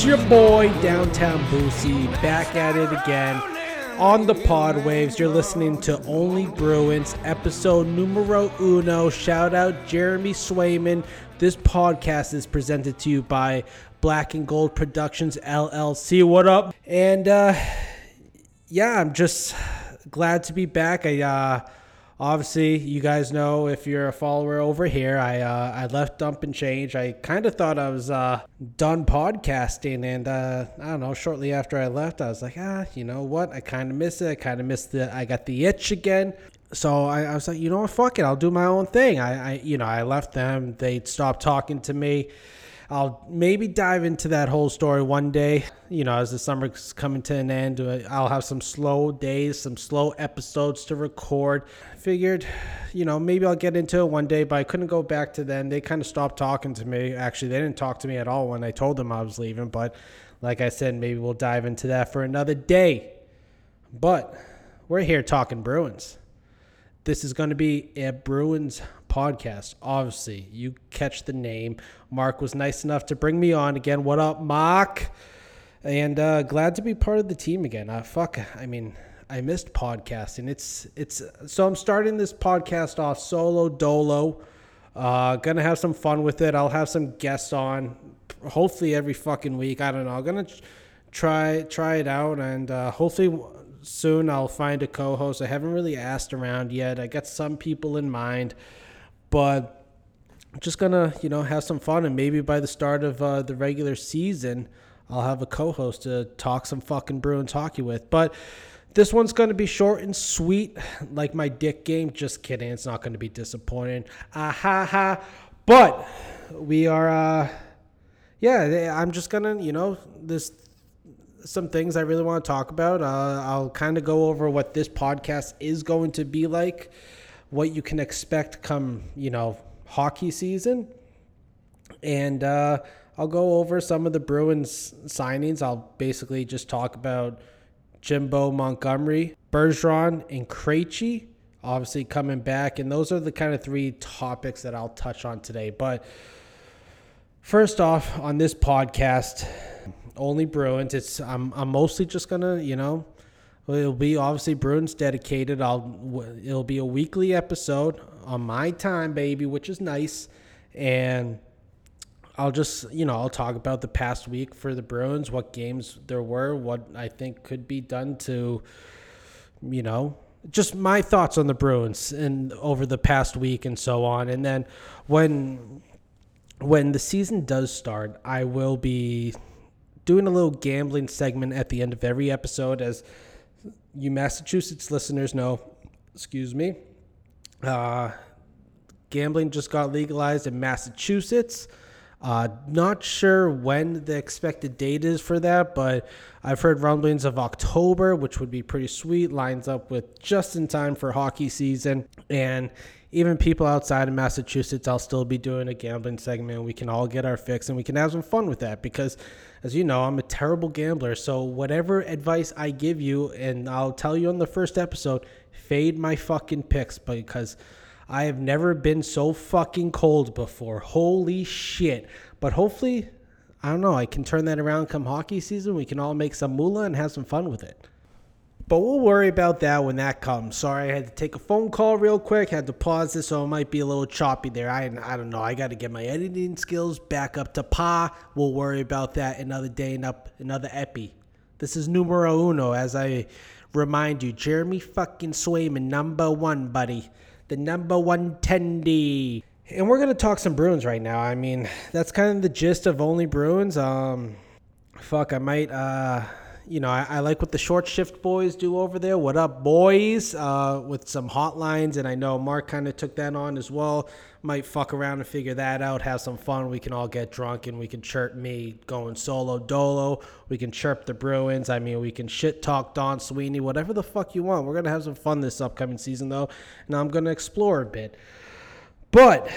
it's your boy Downtown Boosie back at it again on the pod waves. You're listening to Only Bruins, episode numero uno. Shout out Jeremy Swayman. This podcast is presented to you by Black and Gold Productions LLC. What up? And uh, yeah, I'm just glad to be back. I uh, obviously you guys know if you're a follower over here, I uh, I left Dump and Change. I kind of thought I was uh, done podcasting, and uh, I don't know. Shortly after I left, I was like, ah, you know what? I kind of miss it. I kind of miss the. I got the itch again. So I, I was like, you know what? Fuck it. I'll do my own thing. I, I you know I left them. They stopped talking to me. I'll maybe dive into that whole story one day. You know, as the summer's coming to an end, uh, I'll have some slow days, some slow episodes to record. Figured, you know, maybe I'll get into it one day, but I couldn't go back to them. They kind of stopped talking to me. Actually, they didn't talk to me at all when I told them I was leaving. But like I said, maybe we'll dive into that for another day. But we're here talking Bruins. This is going to be a Bruins podcast. Obviously, you catch the name. Mark was nice enough to bring me on again. What up, Mark? And uh, glad to be part of the team again. Uh, fuck, I mean, I missed podcasting. It's it's so I'm starting this podcast off solo dolo. Uh, gonna have some fun with it. I'll have some guests on, hopefully every fucking week. I don't know. I'm gonna try try it out, and uh, hopefully soon I'll find a co-host. I haven't really asked around yet. I got some people in mind but just gonna you know have some fun and maybe by the start of uh, the regular season i'll have a co-host to talk some fucking brew bruins hockey with. But this one's going to be short and sweet like my dick game. Just kidding it's not going to be disappointing. Ah ha. Ha but we are uh yeah i'm just gonna you know this some things i really want to talk about. Uh, i'll kind of go over what this podcast is going to be like what you can expect come, you know, hockey season. And uh, I'll go over some of the Bruins signings. I'll basically just talk about Jimbo Montgomery, Bergeron, and Krejci obviously coming back. And those are the kind of three topics that I'll touch on today. But first off, on this podcast, only Bruins. It's I'm I'm mostly just gonna you know It'll be obviously Bruins dedicated. I'll it'll be a weekly episode on my time, baby, which is nice. And I'll just you know I'll talk about the past week for the Bruins, what games there were, what I think could be done to, you know, just my thoughts on the Bruins and over the past week and so on. And then when when the season does start, I will be doing a little gambling segment at the end of every episode as you Massachusetts listeners know, excuse me, uh, gambling just got legalized in Massachusetts. Uh, not sure when the expected date is for that, but I've heard rumblings of October, which would be pretty sweet. Lines up with just in time for hockey season. And even people outside of Massachusetts, I'll still be doing a gambling segment. We can all get our fix and we can have some fun with that because as you know, I'm a terrible gambler. So whatever advice I give you, and I'll tell you on the first episode, fade my fucking picks because I have never been so fucking cold before. Holy shit. But hopefully, I don't know, I can turn that around come hockey season. We can all make some moolah and have some fun with it. But we'll worry about that when that comes. Sorry, I had to take a phone call real quick. Had to pause this, so it might be a little choppy there. I, I don't know. I got to get my editing skills back up to par. We'll worry about that another day and up another epi. This is numero uno, as I remind you. Jeremy fucking Swayman, number one, buddy. The number one tendy. And we're gonna talk some Bruins right now. I mean, that's kind of the gist of only Bruins. Um, fuck, I might uh you know, I, I, like what the short shift boys do over there. What up, boys? Uh, with some hotlines, and I know Mark kind of took that on as well. Might fuck around and figure that out, have some fun. We can all get drunk and we can chirp me going solo dolo. We can chirp the Bruins. I mean, we can shit talk Don Sweeney, whatever the fuck you want. We're gonna have some fun this upcoming season, though. Now I'm gonna explore a bit, but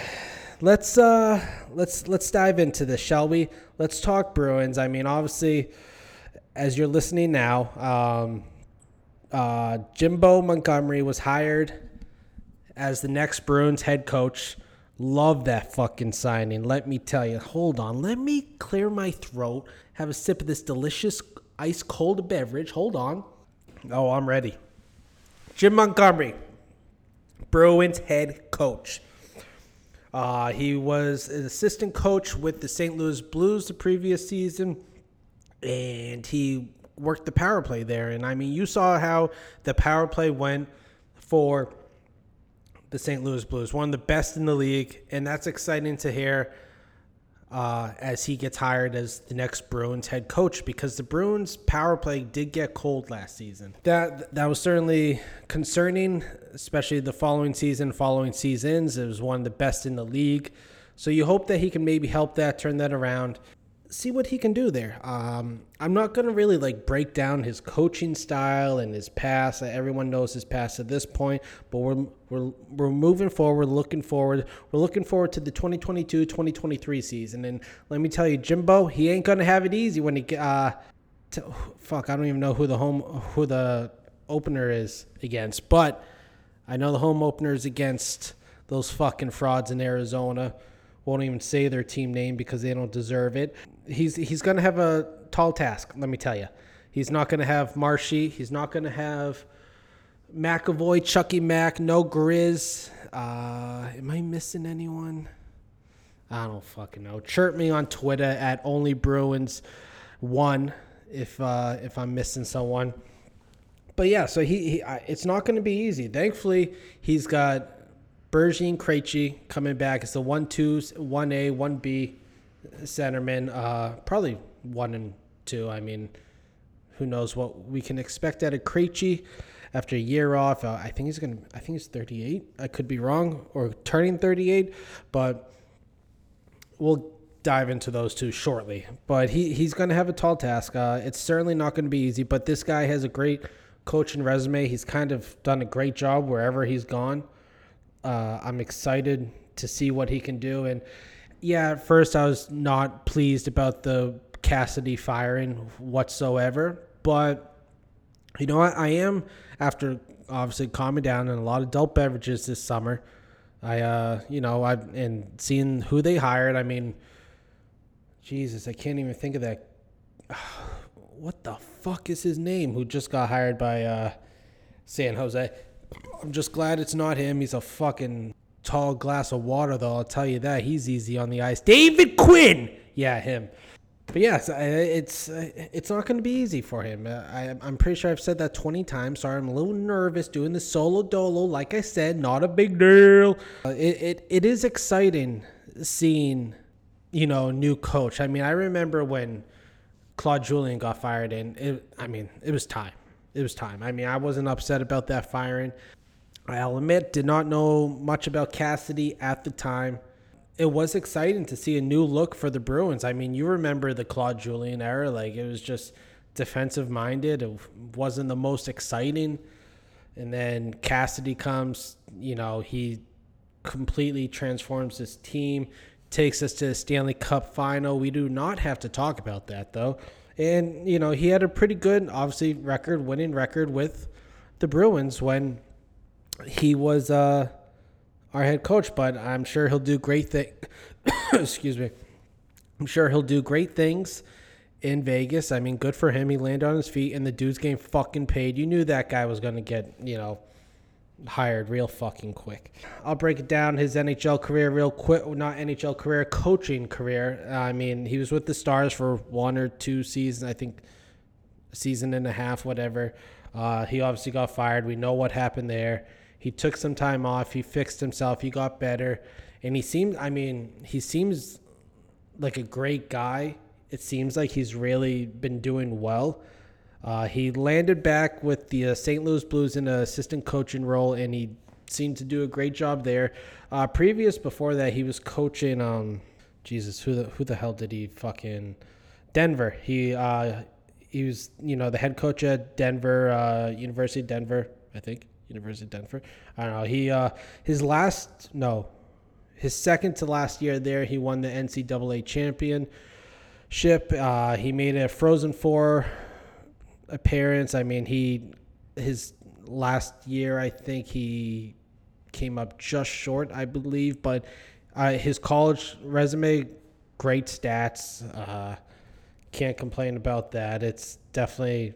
let's uh let's let's dive into this, shall we? Let's talk Bruins. I mean, obviously as you're listening now, um, uh, Jimbo Montgomery was hired as the next Bruins head coach. Love that fucking signing. Let me tell you. Hold on. Let me clear my throat. Have a sip of this delicious ice cold beverage. Hold on. Oh, I'm ready. Jim Montgomery, Bruins head coach. Uh, he was an assistant coach with the St. Louis Blues the previous season, and he worked the power play there. And I mean, you saw how the power play went for the St. Louis Blues, one of the best in the league, and that's exciting to hear uh, as he gets hired as the next Bruins head coach because the Bruins power play did get cold last season. That that was certainly concerning, especially the following season, following seasons. It was one of the best in the league. So you hope that he can maybe help that turn that around see what he can do there. Um, I'm not going to really like break down his coaching style and his pass. Everyone knows his pass at this point, but we're we're we're moving forward, looking forward. We're looking forward to the 2022-2023 season. And let me tell you, Jimbo, he ain't going to have it easy when he uh to, fuck, I don't even know who the home who the opener is against, but I know the home opener is against those fucking frauds in Arizona won't even say their team name because they don't deserve it he's he's going to have a tall task. Let me tell you, he's not going to have Marshy. He's not going to have McAvoy, Chucky Mack, no Grizz. Uh, am I missing anyone? I don't fucking know. Chirp me on Twitter at only Bruins one if uh, if I'm missing someone. But yeah, so he, he it's not going to be easy. Thankfully, he's got Bergie and Krejci coming back. It's the one two, one A, one B centerman, uh, probably one and two. I mean, who knows what we can expect out of Krejci after a year off. Uh, I think he's gonna. I think he's 38. I could be wrong or turning 38, but we'll dive into those two shortly. But he he's gonna have a tall task. Uh, it's certainly not going to be easy. But this guy has a great coaching resume. He's kind of done a great job wherever he's gone. Uh, I'm excited to see what he can do and yeah, at first I was not pleased about the Cassidy firing whatsoever, but you know what? I am after obviously calming down and a lot of adult beverages this summer. I, uh, you know, I and seeing who they hired. I mean, Jesus, I can't even think of that. What the fuck is his name? Who just got hired by uh, San Jose? I'm just glad it's not him. He's a fucking tall glass of water, though. I'll tell you that he's easy on the ice. David Quinn, yeah, him. But yes, it's uh, uh, it's not going to be easy for him. Uh, I, I'm pretty sure I've said that 20 times. Sorry, I'm a little nervous doing the solo dolo. Like I said, not a big deal. Uh, it, it, it is exciting seeing, you know, new coach. I mean, I remember when Claude Julien got fired, and it, I mean, it was time. It was time. I mean, I wasn't upset about that firing. I'll admit, did not know much about Cassidy at the time. It was exciting to see a new look for the Bruins. I mean, you remember the Claude Julien era, like it was just defensive minded. It wasn't the most exciting. And then Cassidy comes, you know, he completely transforms his team, takes us to the Stanley Cup final. We do not have to talk about that though. And, you know, he had a pretty good, obviously, record, winning record with the Bruins when he was uh, our head coach, but I'm sure he'll do great things. Excuse me. I'm sure he'll do great things in Vegas. I mean, good for him. He landed on his feet, and the dude's getting fucking paid. You knew that guy was going to get, you know, hired real fucking quick. I'll break it down his NHL career real quick. Not NHL career, coaching career. I mean, he was with the Stars for one or two seasons. I think season and a half, whatever. Uh, he obviously got fired. We know what happened there. He took some time off. He fixed himself. He got better, and he seems. I mean, he seems like a great guy. It seems like he's really been doing well. Uh, he landed back with the uh, St. Louis Blues in an assistant coaching role, and he seemed to do a great job there. Uh, previous before that, he was coaching. Um, Jesus, who the who the hell did he fucking Denver? He uh, he was you know the head coach at Denver uh, University of Denver, I think. University of Denver. I don't know. He uh, his last no, his second to last year there, he won the NCAA championship. Uh, he made a Frozen Four appearance. I mean, he his last year, I think he came up just short, I believe. But uh, his college resume, great stats. Uh, can't complain about that. It's definitely.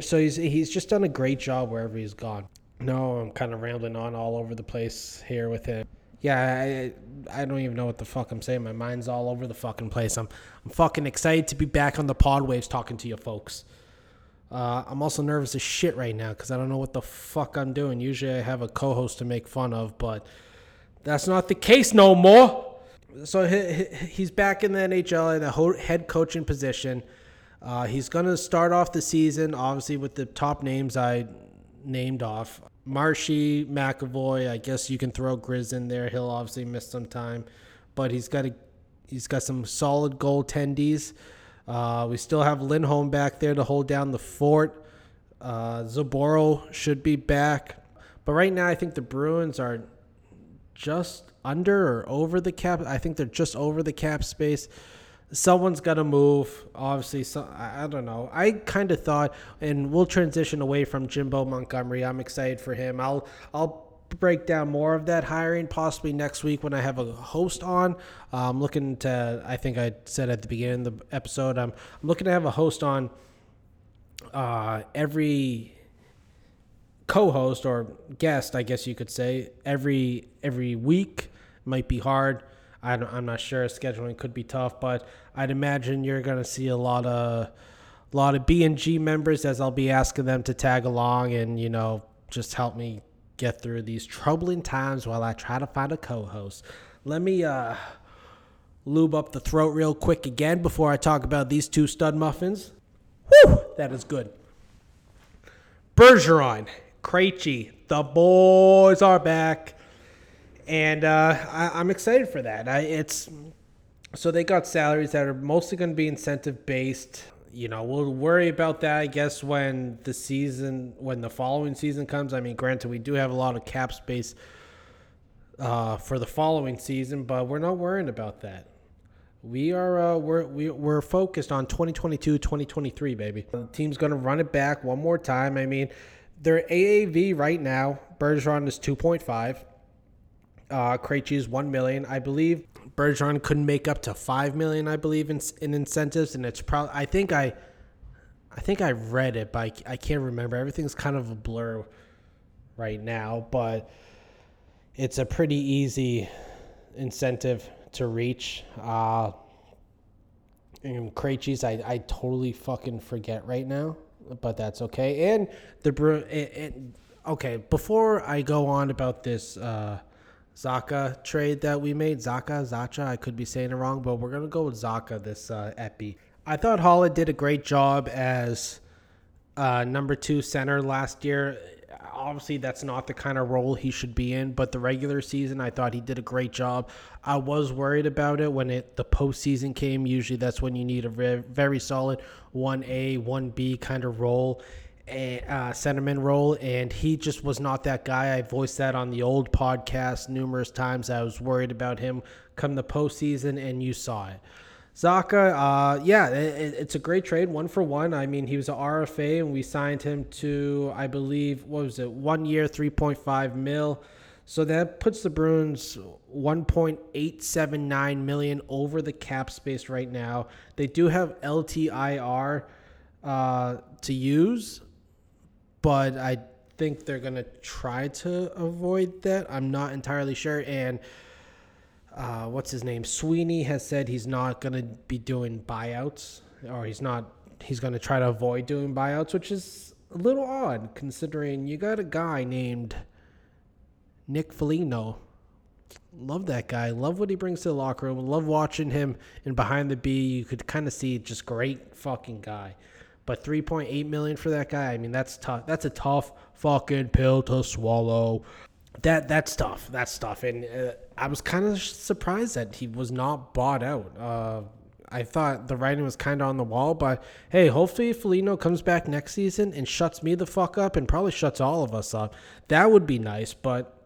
So he's he's just done a great job wherever he's gone. No, I'm kind of rambling on all over the place here with him. Yeah, I, I don't even know what the fuck I'm saying. My mind's all over the fucking place. I'm I'm fucking excited to be back on the pod waves talking to you folks. Uh, I'm also nervous as shit right now because I don't know what the fuck I'm doing. Usually I have a co-host to make fun of, but that's not the case no more. So he, he's back in the NHL in a head coaching position. Uh, he's going to start off the season, obviously, with the top names I named off. Marshy, McAvoy. I guess you can throw Grizz in there. He'll obviously miss some time, but he's got a he's got some solid goaltendies. Uh, we still have Lindholm back there to hold down the fort. Uh, Zboril should be back, but right now I think the Bruins are just under or over the cap. I think they're just over the cap space someone's got to move. Obviously, so, I don't know. I kind of thought, and we'll transition away from Jimbo Montgomery. I'm excited for him. I'll I'll break down more of that hiring possibly next week when I have a host on. Uh, I'm looking to. I think I said at the beginning of the episode. I'm I'm looking to have a host on uh, every co-host or guest, I guess you could say, every every week. Might be hard. I am not sure. Scheduling could be tough, but I'd imagine you're going to see a lot of a lot of B and G members as I'll be asking them to tag along and you know just help me get through these troubling times while I try to find a co-host. Let me uh, lube up the throat real quick again before I talk about these two stud muffins. Whew, that is good. Bergeron, Krejci, the boys are back and uh, I, am excited for that. I, it's so they got salaries that are mostly going to be incentive based. You know, we'll worry about that, I guess, when the season, when the following season comes. I mean, granted, we do have a lot of cap space uh, for the following season, but we're not worrying about that. We are uh, we're we, we're focused on 2022, 2023, baby. The team's going to run it back one more time. I mean, their AAV right now, Bergeron is 2.5. Uh, Krejci is one million, I believe. Bergeron couldn't make up to five million, I believe, in, in incentives, and it's probably. I think I, I think I read it, but I, I can't remember. Everything's kind of a blur right now, but it's a pretty easy incentive to reach. Uh, and Krejci's, I, I totally fucking forget right now, but that's okay. And the Bru, okay. Before I go on about this. Uh, Zacha trade that we made. Zaka, Zacha, I could be saying it wrong, but we're gonna go with Zaka this uh, epi. I thought Haula did a great job as uh, number two center last year. Obviously, that's not the kind of role he should be in, but the regular season, I thought he did a great job. I was worried about it when it the postseason came. Usually, that's when you need a very solid one A, one B kind of role a uh, role, and he just was not that guy. I voiced that on the old podcast numerous times. I was worried about him come the postseason, and you saw it. Zacha, uh, yeah, it, it's a great trade, one for one. I mean, he was an RFA, and we signed him to, I believe, what was it, one year, 3.5 mil. So that puts the Bruins 1.879 million over the cap space right now. They do have LTIR uh, to use, but I think they're gonna try to avoid that. I'm not entirely sure. And uh, what's his name? Sweeney has said he's not gonna be doing buyouts, or he's not. He's gonna try to avoid doing buyouts, which is a little odd considering you got a guy named Nick Foligno. Love that guy. Love what he brings to the locker room. Love watching him in behind the B. You could kind of see just great fucking guy. But 3.8 million for that guy, I mean that's tough. That's a tough fucking pill to swallow. That that's tough. That's tough. And uh, I was kind of surprised that he was not bought out. Uh, I thought the writing was kind of on the wall, but hey, hopefully Foligno comes back next season and shuts me the fuck up and probably shuts all of us up. That would be nice, but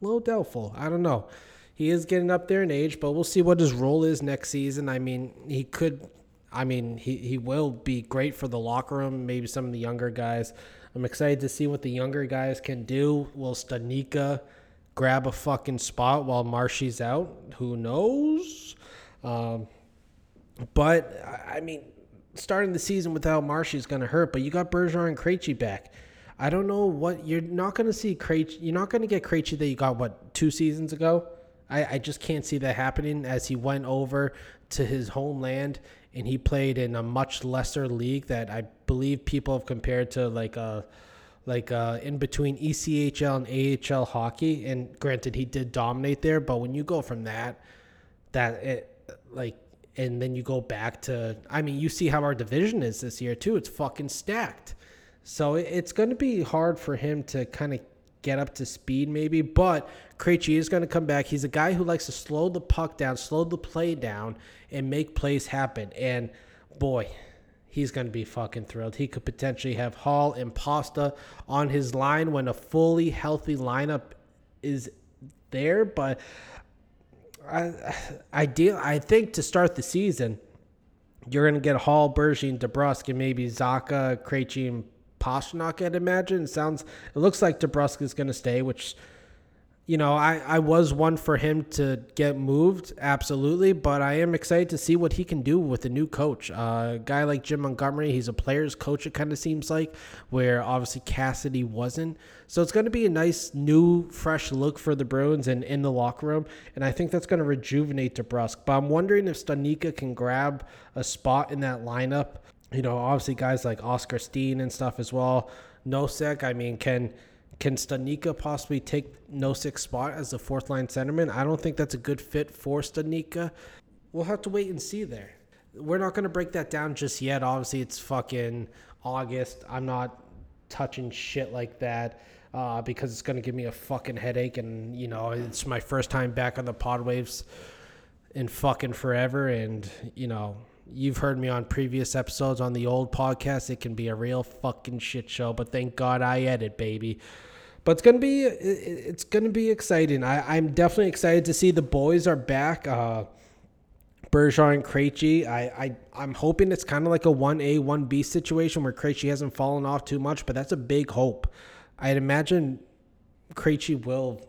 a little doubtful. I don't know. He is getting up there in age, but we'll see what his role is next season. I mean, he could I mean, he, he will be great for the locker room, maybe some of the younger guys. I'm excited to see what the younger guys can do. Will Studnicka grab a fucking spot while Marshy's out. Who knows? Um, but I mean, starting the season without Marshy is going to hurt. But you got Bergeron and Krejci back. I don't know what you're not going to see. Krejci, you're not going to get Krejci that you got what two seasons ago. I, I just can't see that happening as he went over to his homeland and he played in a much lesser league that I believe people have compared to like a like uh, in between ECHL and AHL hockey. And granted, he did dominate there, but when you go from that, that it like, and then you go back to, I mean, you see how our division is this year too. It's fucking stacked. So it's going to be hard for him to kind of get up to speed, maybe. But Krejci is going to come back. He's a guy who likes to slow the puck down, slow the play down, and make plays happen. And boy, he's going to be fucking thrilled. He could potentially have Hall and Pasta on his line when a fully healthy lineup is there. But I, ideal, I think to start the season, you're going to get Hall, Bergey, DeBrusk, and maybe Zaka, Krejci, and Pastrnak, I'd imagine. It sounds, it looks like DeBrusk is going to stay, which, you know, I, I was one for him to get moved, absolutely, but I am excited to see what he can do with a new coach. Uh, a guy like Jim Montgomery, he's a player's coach, it kind of seems like, where obviously Cassidy wasn't. So it's going to be a nice, new, fresh look for the Bruins and in the locker room, and I think that's going to rejuvenate DeBrusk. But I'm wondering if Studnicka can grab a spot in that lineup you know, obviously guys like Oskar Steen and stuff as well. Nosek, I mean, can can Studnicka possibly take Nosek's spot as the fourth line centerman? I don't think that's a good fit for Studnicka. We'll have to wait and see there. We're not going to break that down just yet. Obviously, it's fucking August. I'm not touching shit like that uh, because it's going to give me a fucking headache. And, you know, it's my first time back on the pod waves in fucking forever. And, you know, You've heard me on previous episodes on the old podcast. It can be a real fucking shit show, but thank God I edit, baby. But it's gonna be it's gonna be exciting. I, I'm definitely excited to see the boys are back. Uh, Bergeron and Krejci. I, I I'm hoping it's kind of like a one A one B situation where Krejci hasn't fallen off too much, but that's a big hope. I'd imagine Krejci will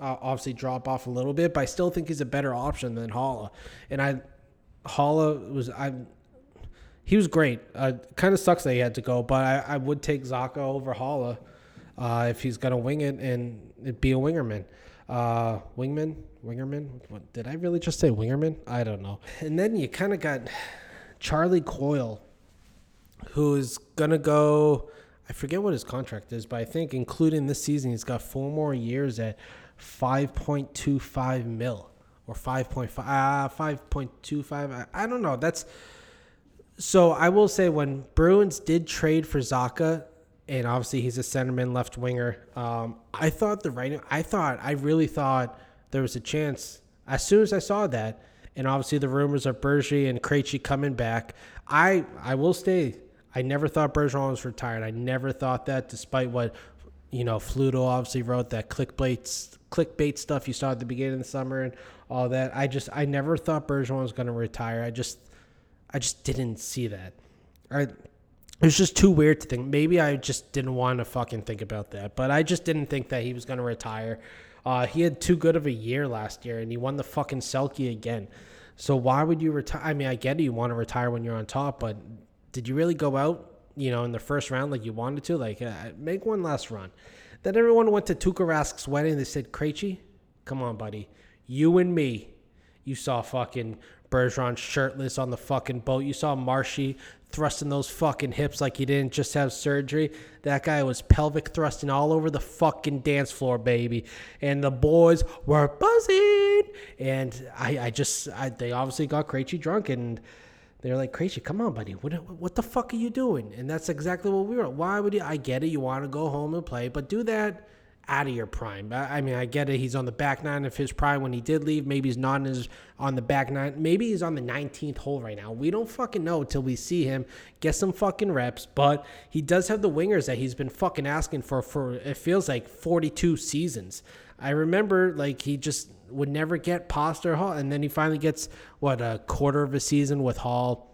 uh, obviously drop off a little bit, but I still think he's a better option than Haula. And I Haula was I. He was great. Uh, kind of sucks that he had to go, but I, I would take Zaka over Haula uh, if he's gonna wing it and be a wingerman. Uh, wingman, wingerman. What, did I really just say wingerman? I don't know. And then you kind of got Charlie Coyle, who is gonna go. I forget what his contract is, but I think including this season, he's got four more years at 5.25 mil or 5.5 uh, 5.25 I, I don't know that's so I will say when Bruins did trade for Zaka and obviously he's a centerman left winger um, I thought the writing I thought I really thought there was a chance. As soon as I saw that and obviously the rumors of Bergie and Krejci coming back I I will stay I never thought Bergeron was retired. I never thought that despite what you know Fluto obviously wrote that clickbait clickbait stuff you saw at the beginning of the summer and all that. I just I never thought Bergeron was going to retire. I just I just didn't see that. I it was just too weird to think. Maybe I just didn't want to fucking think about that. But I just didn't think that he was going to retire. Uh, he had too good of a year last year, and he won the fucking Selke again. So why would you retire? I mean, I get it. You want to retire when you're on top, but did you really go out, you know, in the first round like you wanted to? Like, uh, make one last run. Then everyone went to Tuukka Rask's wedding. They said, Krejci, come on, buddy. You and me. You saw fucking Bergeron shirtless on the fucking boat. You saw Marshy thrusting those fucking hips like he didn't just have surgery. That guy was pelvic thrusting all over the fucking dance floor, baby. And the boys were buzzing. And I, I just, I, they obviously got Krejci drunk and they're like, Krejci, come on, buddy. What, what the fuck are you doing? And that's exactly what we were. Why would you? I get it. You want to go home and play, but do that out of your prime. I mean, I get it. He's on the back nine of his prime when he did leave. Maybe he's not his, on the back nine. Maybe he's on the 19th hole right now. We don't fucking know until we see him get some fucking reps. But he does have the wingers that he's been fucking asking for for it feels like 42 seasons. I remember like he just would never get Pasta Hall, and then he finally gets what a quarter of a season with Hall.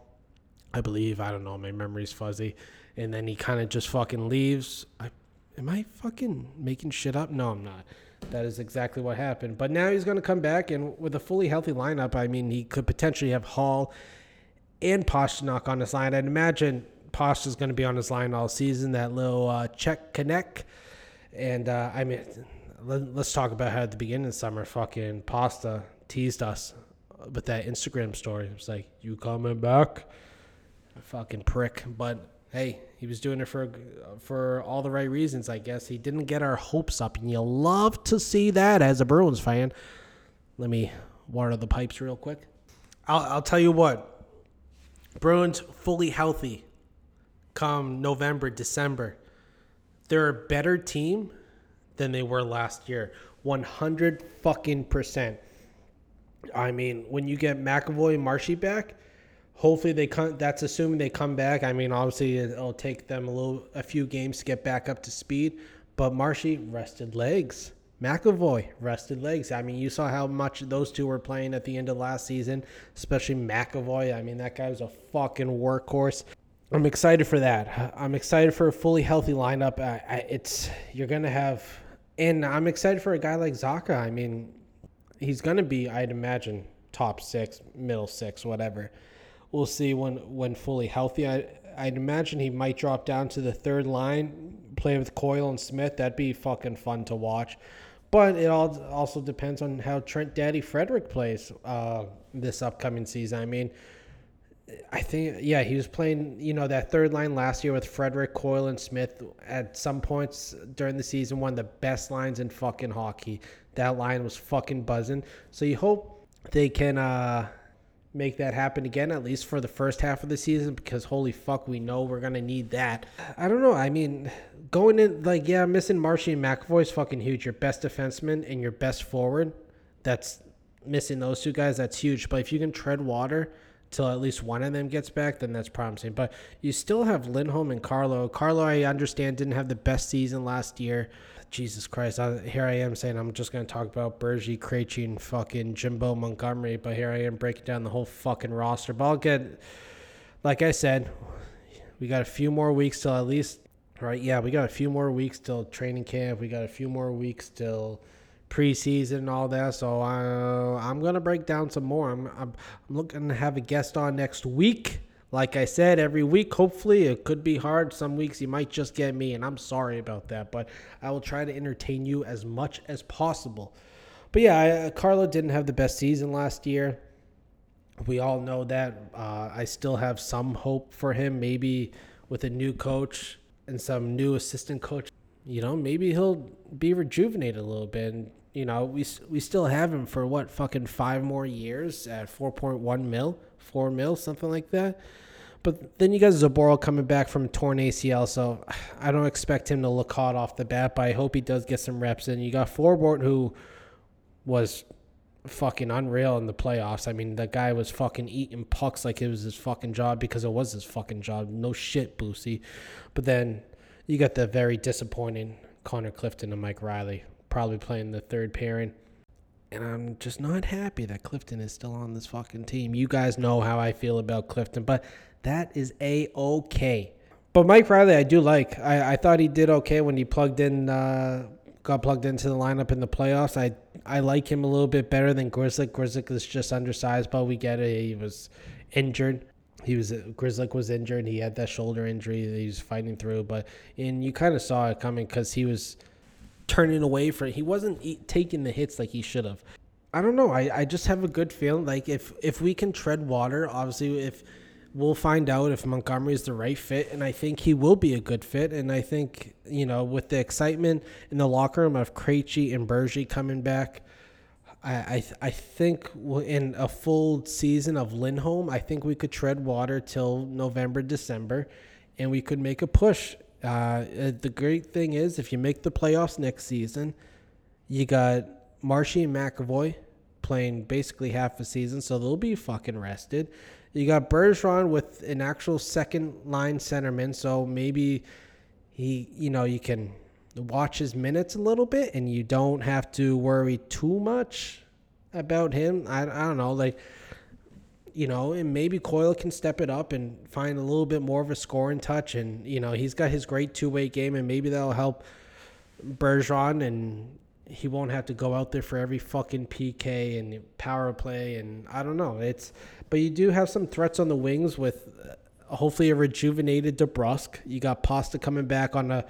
I believe. I don't know. My memory's fuzzy. And then he kind of just fucking leaves. I Am I fucking making shit up? No, I'm not. That is exactly what happened. But now he's going to come back, and with a fully healthy lineup, I mean, he could potentially have Hall and Pastrnak on his line. I'd imagine Pasta's going to be on his line all season. That little uh, Czech connect, and uh, I mean, let, us talk about how at the beginning of summer, fucking Pasta teased us with that Instagram story. It was like, "You coming back?" Fucking prick. But hey, he was doing it for for all the right reasons, I guess. He didn't get our hopes up, and you love to see that as a Bruins fan. Let me water the pipes real quick. I'll, I'll tell you what, Bruins fully healthy come November, December. They're a better team than they were last year. 100 fucking percent. I mean, when you get McAvoy and Marshy back, hopefully they come. That's assuming they come back. I mean, obviously it'll take them a little, a few games to get back up to speed. But Marshy rested legs. McAvoy rested legs. I mean, you saw how much those two were playing at the end of last season, especially McAvoy. I mean, that guy was a fucking workhorse. I'm excited for that. I'm excited for a fully healthy lineup. I, I, it's you're gonna have, and I'm excited for a guy like Zaka. I mean, he's gonna be, I'd imagine, top six, middle six, whatever we'll see when when fully healthy. I I'd imagine he might drop down to the third line, play with Coyle and Smith. That'd be fucking fun to watch. But it all also depends on how Trent Daddy Frederick plays uh, this upcoming season. I mean, I think yeah, he was playing you know that third line last year with Frederick Coyle, and Smith. At some points during the season, one of the best lines in fucking hockey. That line was fucking buzzing. So you hope they can. Uh, make that happen again, at least for the first half of the season, because holy fuck, we know we're gonna need that. I don't know. I mean, going in like yeah, missing Marshy and McAvoy is fucking huge. Your best defenseman and your best forward, that's missing those two guys. That's huge. But if you can tread water till at least one of them gets back, then that's promising. But you still have Lindholm and Carlo. Carlo, I understand, didn't have the best season last year. Jesus Christ, I, here I am saying I'm just going to talk about Bergie, Krejci, and fucking Jimbo Montgomery, but here I am breaking down the whole fucking roster. But I'll get, like I said, we got a few more weeks till at least, right? Yeah, we got a few more weeks till training camp. We got a few more weeks till preseason and all that. So uh, I'm going to break down some more. I'm, I'm, I'm looking to have a guest on next week. Like I said, every week, hopefully, it could be hard. Some weeks you might just get me, and I'm sorry about that, but I will try to entertain you as much as possible. But yeah, I, uh, Carlo didn't have the best season last year. We all know that. Uh, I still have some hope for him, maybe with a new coach and some new assistant coach. You know, maybe he'll be rejuvenated a little bit. And, you know, we we still have him for what fucking five more years at 4.1 mil, four mil, something like that. But then you got Zboril coming back from torn ACL, so I don't expect him to look hot off the bat. But I hope he does get some reps in. You got Forbort who was fucking unreal in the playoffs. I mean, the guy was fucking eating pucks like it was his fucking job because it was his fucking job. No shit, Boosie. But then you got the very disappointing Connor Clifton and Mike Reilly, probably playing the third pairing. And I'm just not happy that Clifton is still on this fucking team. You guys know how I feel about Clifton, but that is a okay. But Mike Reilly, I do like. I, I thought he did okay when he plugged in, uh, got plugged into the lineup in the playoffs. I I like him a little bit better than Grzelcyk. Grzelcyk is just undersized, but we get it. He was injured. He was Grzelcyk was injured. He had that shoulder injury that he was fighting through. But and you kind of saw it coming because he was turning away from. He wasn't taking the hits like he should have. I don't know. I, I just have a good feeling. Like if if we can tread water, obviously if we'll find out if Montgomery is the right fit, and I think he will be a good fit. And I think you know, with the excitement in the locker room of Krejci and Bergie coming back, I I, I think in a full season of Lindholm, I think we could tread water till November, December, and we could make a push. Uh, uh the great thing is, if you make the playoffs next season, you got Marshy and McAvoy playing basically half a season, so they'll be fucking rested. You got Bergeron with an actual second line centerman, so maybe he, you know, you can watch his minutes a little bit, and you don't have to worry too much about him. I, I don't know, like you know, and maybe Coyle can step it up and find a little bit more of a scoring touch, and you know, he's got his great two way game, and maybe that'll help Bergeron and he won't have to go out there for every fucking PK and power play and I don't know. It's but you do have some threats on the wings with uh, hopefully a rejuvenated DeBrusk. You got Pasta coming back on a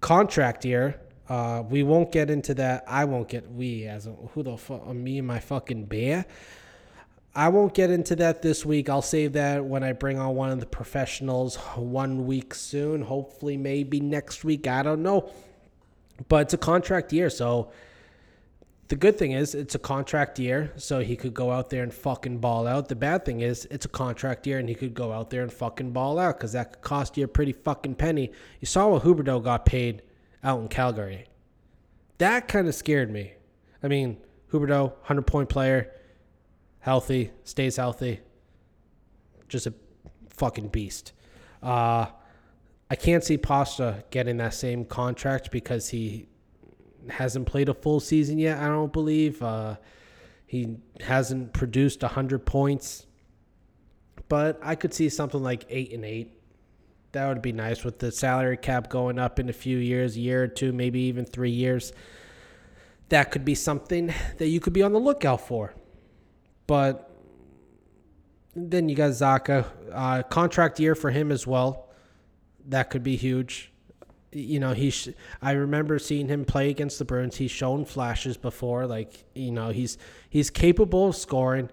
contract year. Uh, we won't get into that. I won't get we as a, who the fuck me and my fucking bear. I won't get into that this week. I'll save that when I bring on one of the professionals one week soon. Hopefully, maybe next week. I don't know. But it's a contract year, so the good thing is it's a contract year, so he could go out there and fucking ball out. The bad thing is it's a contract year and he could go out there and fucking ball out because that could cost you a pretty fucking penny. You saw what Huberdeau got paid out in Calgary. That kind of scared me. I mean, Huberdeau, 100 point player, healthy, stays healthy, just a fucking beast. Uh, I can't see Pasta getting that same contract because he hasn't played a full season yet. I don't believe uh, he hasn't produced hundred points, but I could see something like eight and eight. That would be nice with the salary cap going up in a few years, a year or two, maybe even three years. That could be something that you could be on the lookout for. But then you got Zaka. uh, contract year for him as well that could be huge. You know, he's. I remember seeing him play against the Bruins. He's shown flashes before, like you know, he's he's capable of scoring,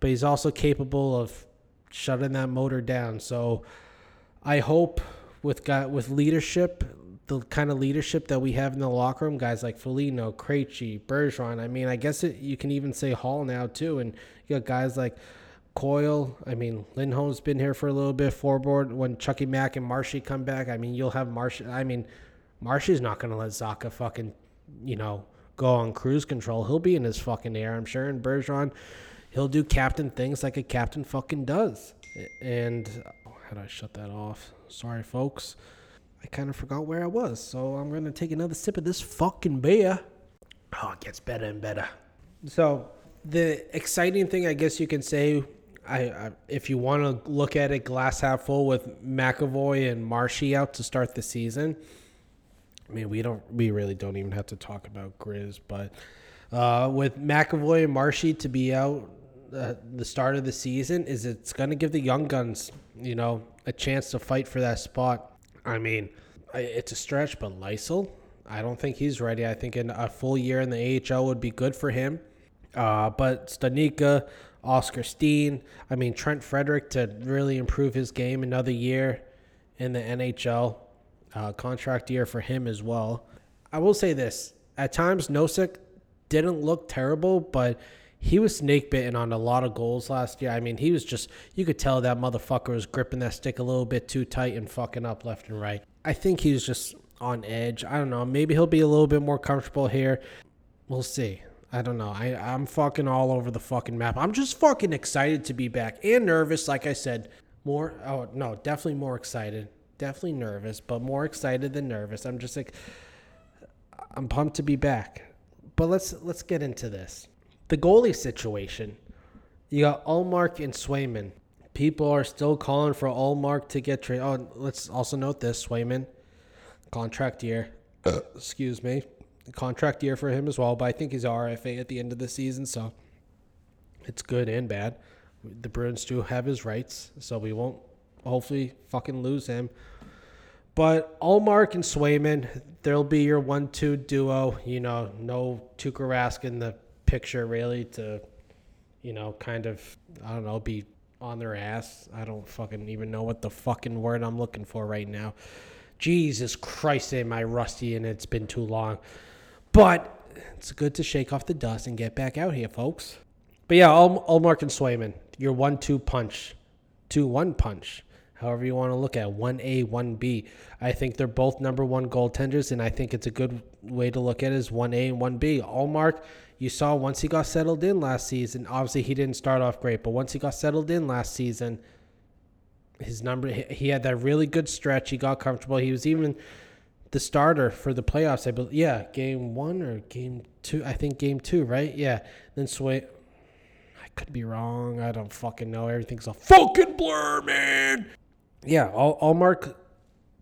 but he's also capable of shutting that motor down. So, I hope with got with leadership, the kind of leadership that we have in the locker room, guys like Foligno, Krejci, Bergeron. I mean, I guess it, you can even say Hall now too, and you got guys like Coyle. I mean, Lindholm's been here for a little bit. Forward when Chucky Mack and Marshy come back. I mean, you'll have Marshy. I mean, Marshy's not going to let Zaka fucking, you know, go on cruise control. He'll be in his fucking air, I'm sure. And Bergeron, he'll do captain things like a captain fucking does. And oh, how do I shut that off? Sorry, folks. I kind of forgot where I was. So I'm going to take another sip of this fucking beer. Oh, it gets better and better. So the exciting thing, I guess you can say, I, I, if you want to look at it glass half full with McAvoy and Marshy out to start the season. I mean, we don't, we really don't even have to talk about Grizz, but uh, with McAvoy and Marshy to be out uh, the start of the season, is it's going to give the young guns, you know, a chance to fight for that spot. I mean, it's a stretch, but Lysell, I don't think he's ready. I think in a full year in the AHL would be good for him. Uh, but Studnicka, Oskar Steen. I mean, Trent Frederick to really improve his game another year in the NHL. Uh, contract year for him as well. I will say this at times, Nosek didn't look terrible, but he was snake bitten on a lot of goals last year. I mean, he was just, you could tell that motherfucker was gripping that stick a little bit too tight and fucking up left and right. I think he was just on edge. I don't know. Maybe he'll be a little bit more comfortable here. We'll see. I don't know. I, I'm fucking all over the fucking map. I'm just fucking excited to be back and nervous. Like I said, more. Oh no, definitely more excited. Definitely nervous, but more excited than nervous. I'm just like, I'm pumped to be back. But let's let's get into this. The goalie situation. You got Ullmark and Swayman. People are still calling for Ullmark to get traded. Oh, let's also note this: Swayman, contract year. Uh. excuse me contract year for him as well, but I think he's RFA at the end of the season, so it's good and bad. The Bruins do have his rights, so we won't hopefully fucking lose him. But Ullmark and Swayman, there'll be your one-two duo. You know, no Tuukka Rask in the picture really to, you know, kind of I don't know, be on their ass. I don't fucking even know what the fucking word I'm looking for right now. Jesus Christ, am I rusty and it's been too long. But it's good to shake off the dust and get back out here, folks. But yeah, Ullmark and Swayman, your one-two punch, two-one punch, however you want to look at it, one A, one B. I think they're both number one goaltenders, and I think it's a good way to look at it as one A and one B. Ullmark, you saw once he got settled in last season. Obviously, he didn't start off great, but once he got settled in last season, his number he had that really good stretch. He got comfortable. He was even the starter for the playoffs. I believe, yeah, game one or game two. I think game two, right? Yeah. Then Sway. I could be wrong. I don't fucking know. Everything's a fucking blur, man. Yeah, Ullmark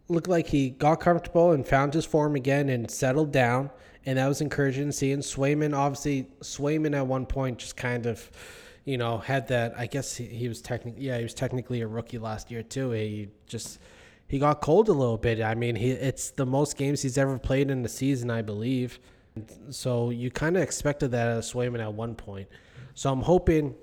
looked like he got comfortable and found his form again and settled down. And that was encouraging to see. And Swayman, obviously, Swayman at one point just kind of, you know, had that. I guess he, he was technically, yeah, he was technically a rookie last year too. He just he got cold a little bit. I mean, he it's the most games he's ever played in the season, I believe. So you kind of expected that as Swayman at one point. So I'm hoping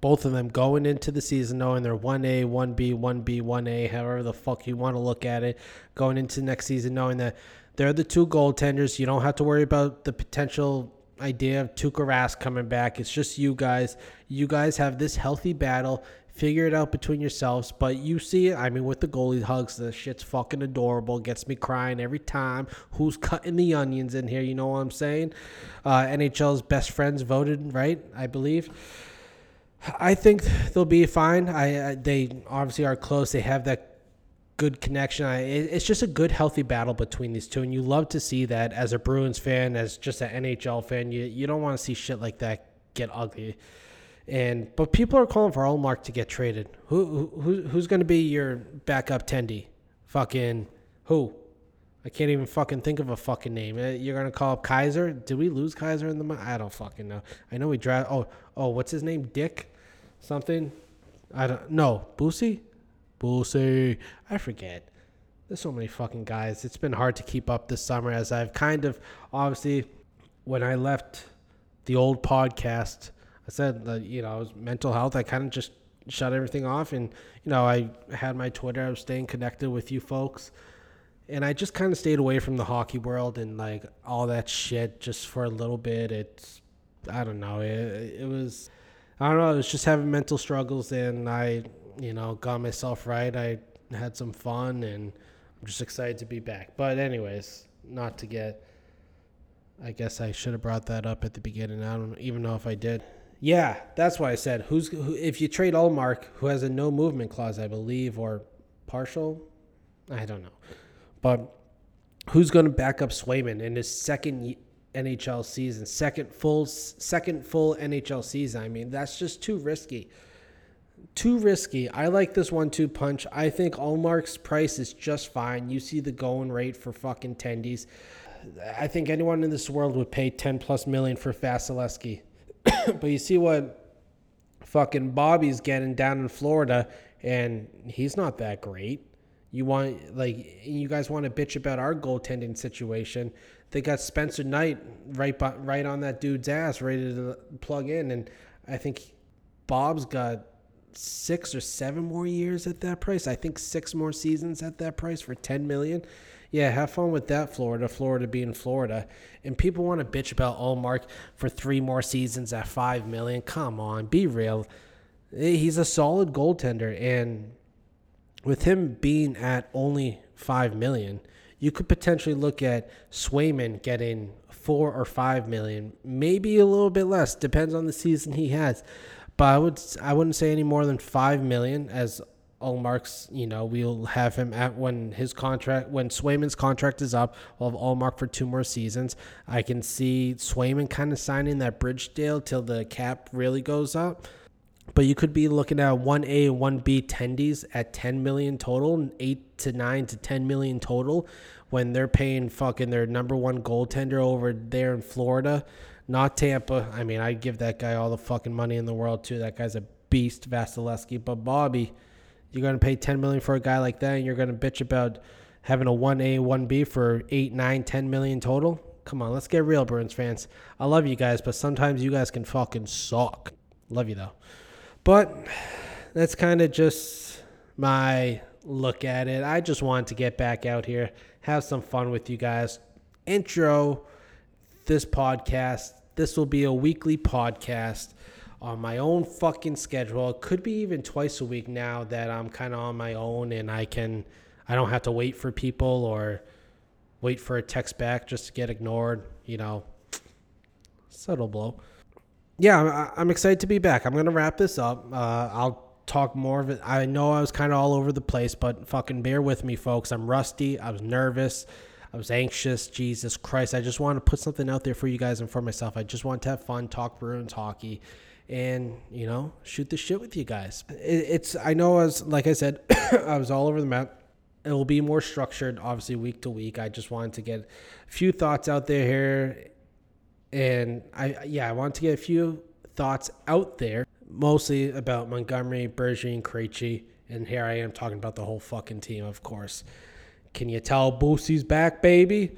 both of them going into the season knowing they're 1A, 1B, 1B, 1A, however the fuck you want to look at it, going into next season knowing that they're the two goaltenders. You don't have to worry about the potential idea of Tuukka Rask coming back. It's just you guys. You guys have this healthy battle. Figure it out between yourselves. But you see. I mean, with the goalie hugs, the shit's fucking adorable. Gets me crying every time. Who's cutting the onions in here? You know what I'm saying? Uh, NHL's best friends voted, right? I believe. I think they'll be fine. I, I they obviously are close. They have that good connection. I, it, it's just a good, healthy battle between these two, and you love to see that as a Bruins fan, as just an NHL fan. You you don't want to see shit like that get ugly. And but people are calling for Ullmark to get traded. Who who who's going to be your backup tendy? Fucking who? I can't even fucking think of a fucking name. Uh, you're gonna call up Keyser? Did we lose Keyser in the? I don't fucking know. I know we draft. Oh oh, what's his name? Dick, something. I don't know. Boosie, Boosie. I forget. There's so many fucking guys. It's been hard to keep up this summer as I've kind of obviously when I left the old podcast, I said that you know I was mental health. I kind of just shut everything off, and you know I had my Twitter. I was staying connected with you folks and I just kind of stayed away from the hockey world and like all that shit just for a little bit. It's I don't know. It, it was I don't know. I was just having mental struggles, and I you know got myself right. I had some fun, and I'm just excited to be back. But anyways, not to get. I guess I should have brought that up at the beginning. I don't even know if I did. Yeah, that's why I said who's who, if you trade Ullmark, who has a no movement clause, I believe, or partial. I don't know. But who's going to back up Swayman in his second NHL season, second full second full NHL season? I mean, that's just too risky. Too risky. I like this one-two punch. I think Ullmark's price is just fine. You see the going rate for fucking tendies. I think anyone in this world would pay 10 plus million for Vasilevskiy. but you see what fucking Bobby's getting down in Florida, and he's not that great. You want like you guys want to bitch about our goaltending situation. They got Spencer Knight right by, right on that dude's ass, ready to plug in, and I think Bob's got six or seven more years at that price. I think six more seasons at that price for ten million. Yeah, have fun with that, Florida. Florida being Florida, and people want to bitch about oh, Ullmark for three more seasons at five million. Come on, be real. Eh, he's a solid goaltender, and with him being at only five million, you could potentially look at Swayman getting four or five million, maybe a little bit less, depends on the season he has. But I would I wouldn't say any more than five million as Ullmark's, you know, we'll have him at when his contract, when Swayman's contract is up, we'll have Ullmark for two more seasons. I can see Swayman kind of signing that bridge deal till the cap really goes up. But you could be looking at 1A and 1B tendies at 10 million total, 8 to 9 to 10 million total when they're paying fucking their number one goaltender over there in Florida, not Tampa. I mean, I'd give that guy all the fucking money in the world too. That guy's a beast, Vasilevskiy. But Bobby, you're gonna pay 10 million for a guy like that, and you're gonna bitch about having a 1A, 1B for 8, 9, 10 million total? Come on, let's get real, Bruins fans. I love you guys, but sometimes you guys can fucking suck. Love you though. But that's kind of just my look at it. I just wanted to get back out here, have some fun with you guys. Intro this podcast. This will be a weekly podcast on my own fucking schedule. It could be even twice a week now that I'm kind of on my own and I can I don't have to wait for people or wait for a text back just to get ignored, you know. Subtle blow yeah, I'm excited to be back. I'm gonna wrap this up. Uh, I'll talk more of it. I know I was kind of all over the place, but fucking bear with me, folks. I'm rusty. I was nervous. I was anxious. Jesus Christ. I just wanted to put something out there for you guys and for myself. I just want to have fun, talk Bruins hockey, and, you know, shoot the shit with you guys. It, it's, I know, as like I said, I was all over the map. it will be more structured, obviously week to week. I just wanted to get a few thoughts out there here, and I yeah, I wanted to get a few thoughts out there, mostly about Montgomery, Bergeron, and Krejci, and here I am talking about the whole fucking team, of course. Can you tell Boosie's back, baby?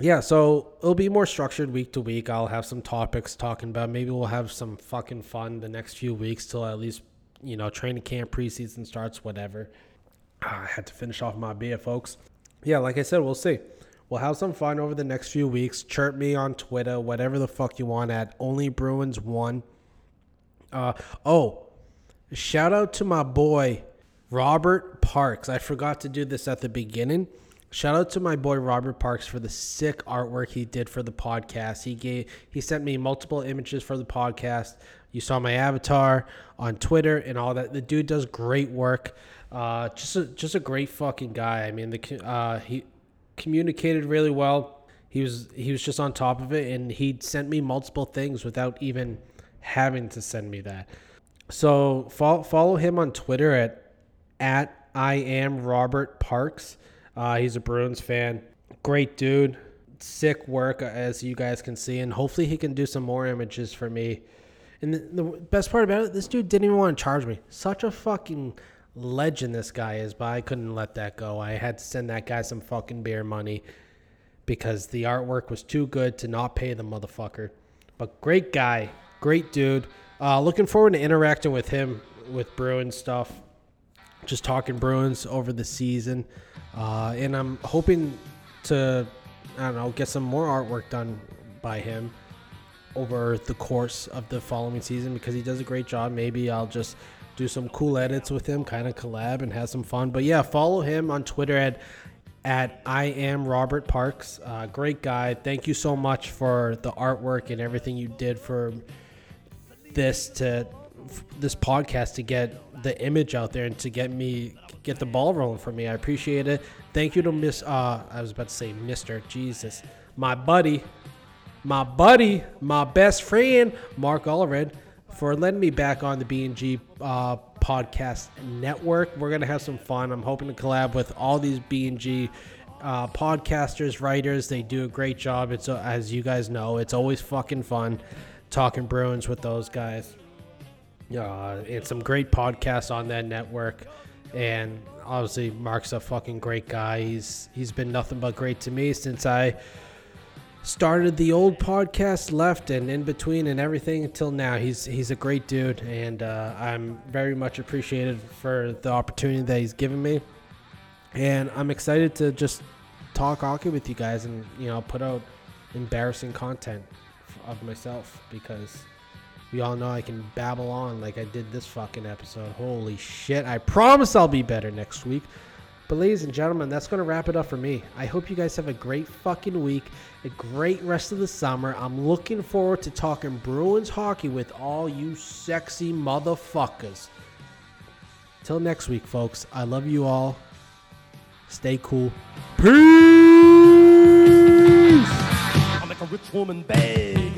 Yeah, so it'll be more structured week to week. I'll have some topics talking about. Maybe we'll have some fucking fun the next few weeks till at least you know training camp preseason starts, whatever. Ah, I had to finish off my beer, folks. Yeah, like I said, we'll see. We'll have some fun over the next few weeks. Chirp me on Twitter, whatever the fuck you want at Only Bruins One. Uh, oh, shout out to my boy Robert Parks. I forgot to do this at the beginning. Shout out to my boy Robert Parks for the sick artwork he did for the podcast. He gave he sent me multiple images for the podcast. You saw my avatar on Twitter and all that. The dude does great work. Uh, just a, just a great fucking guy. I mean, the uh, he communicated really well. He was he was just on top of it, and he sent me multiple things without even having to send me that. So follow follow him on Twitter at at I am Robert Parks. Uh, he's a Bruins fan. Great dude. Sick work, as you guys can see, and hopefully he can do some more images for me. And the, the best part about it, this dude didn't even want to charge me. Such a fucking legend this guy is, but I couldn't let that go. I had to send that guy some fucking beer money because the artwork was too good to not pay the motherfucker. But great guy, great dude. Uh, looking forward to interacting with him with Bruins stuff. Just talking Bruins over the season. Uh, and I'm hoping to, I don't know, get some more artwork done by him over the course of the following season because he does a great job. Maybe I'll just do some cool edits with him, kind of collab and have some fun. But yeah, follow him on Twitter at at I am Robert Parks. Uh, great guy. Thank you so much for the artwork and everything you did for this to this podcast to get the image out there and to get me get the ball rolling for me. I appreciate it. Thank you to Miss. Uh, I was about to say Mister Jesus, my buddy, my buddy, my best friend, Mark Allred, for letting me back on the B and G uh, podcast network. We're gonna have some fun. I'm hoping to collab with all these B and G. Uh, podcasters, writers, they do a great job. It's uh, as you guys know, it's always fucking fun talking Bruins with those guys. Uh, and some great podcasts on that network. And obviously, Mark's a fucking great guy. He's he's been nothing but great to me since I started the old podcast, left, and in between, and everything until now. He's he's a great dude, and uh, I'm very much appreciated for the opportunity that he's given me. And I'm excited to just talk hockey with you guys, and you know, put out embarrassing content of myself because we all know I can babble on like I did this fucking episode. Holy shit. I promise I'll be better next week. But, ladies and gentlemen, that's going to wrap it up for me. I hope you guys have a great fucking week, a great rest of the summer. I'm looking forward to talking Bruins hockey with all you sexy motherfuckers. Till next week, folks, I love you all. Stay cool. Peace! I make a rich woman beg,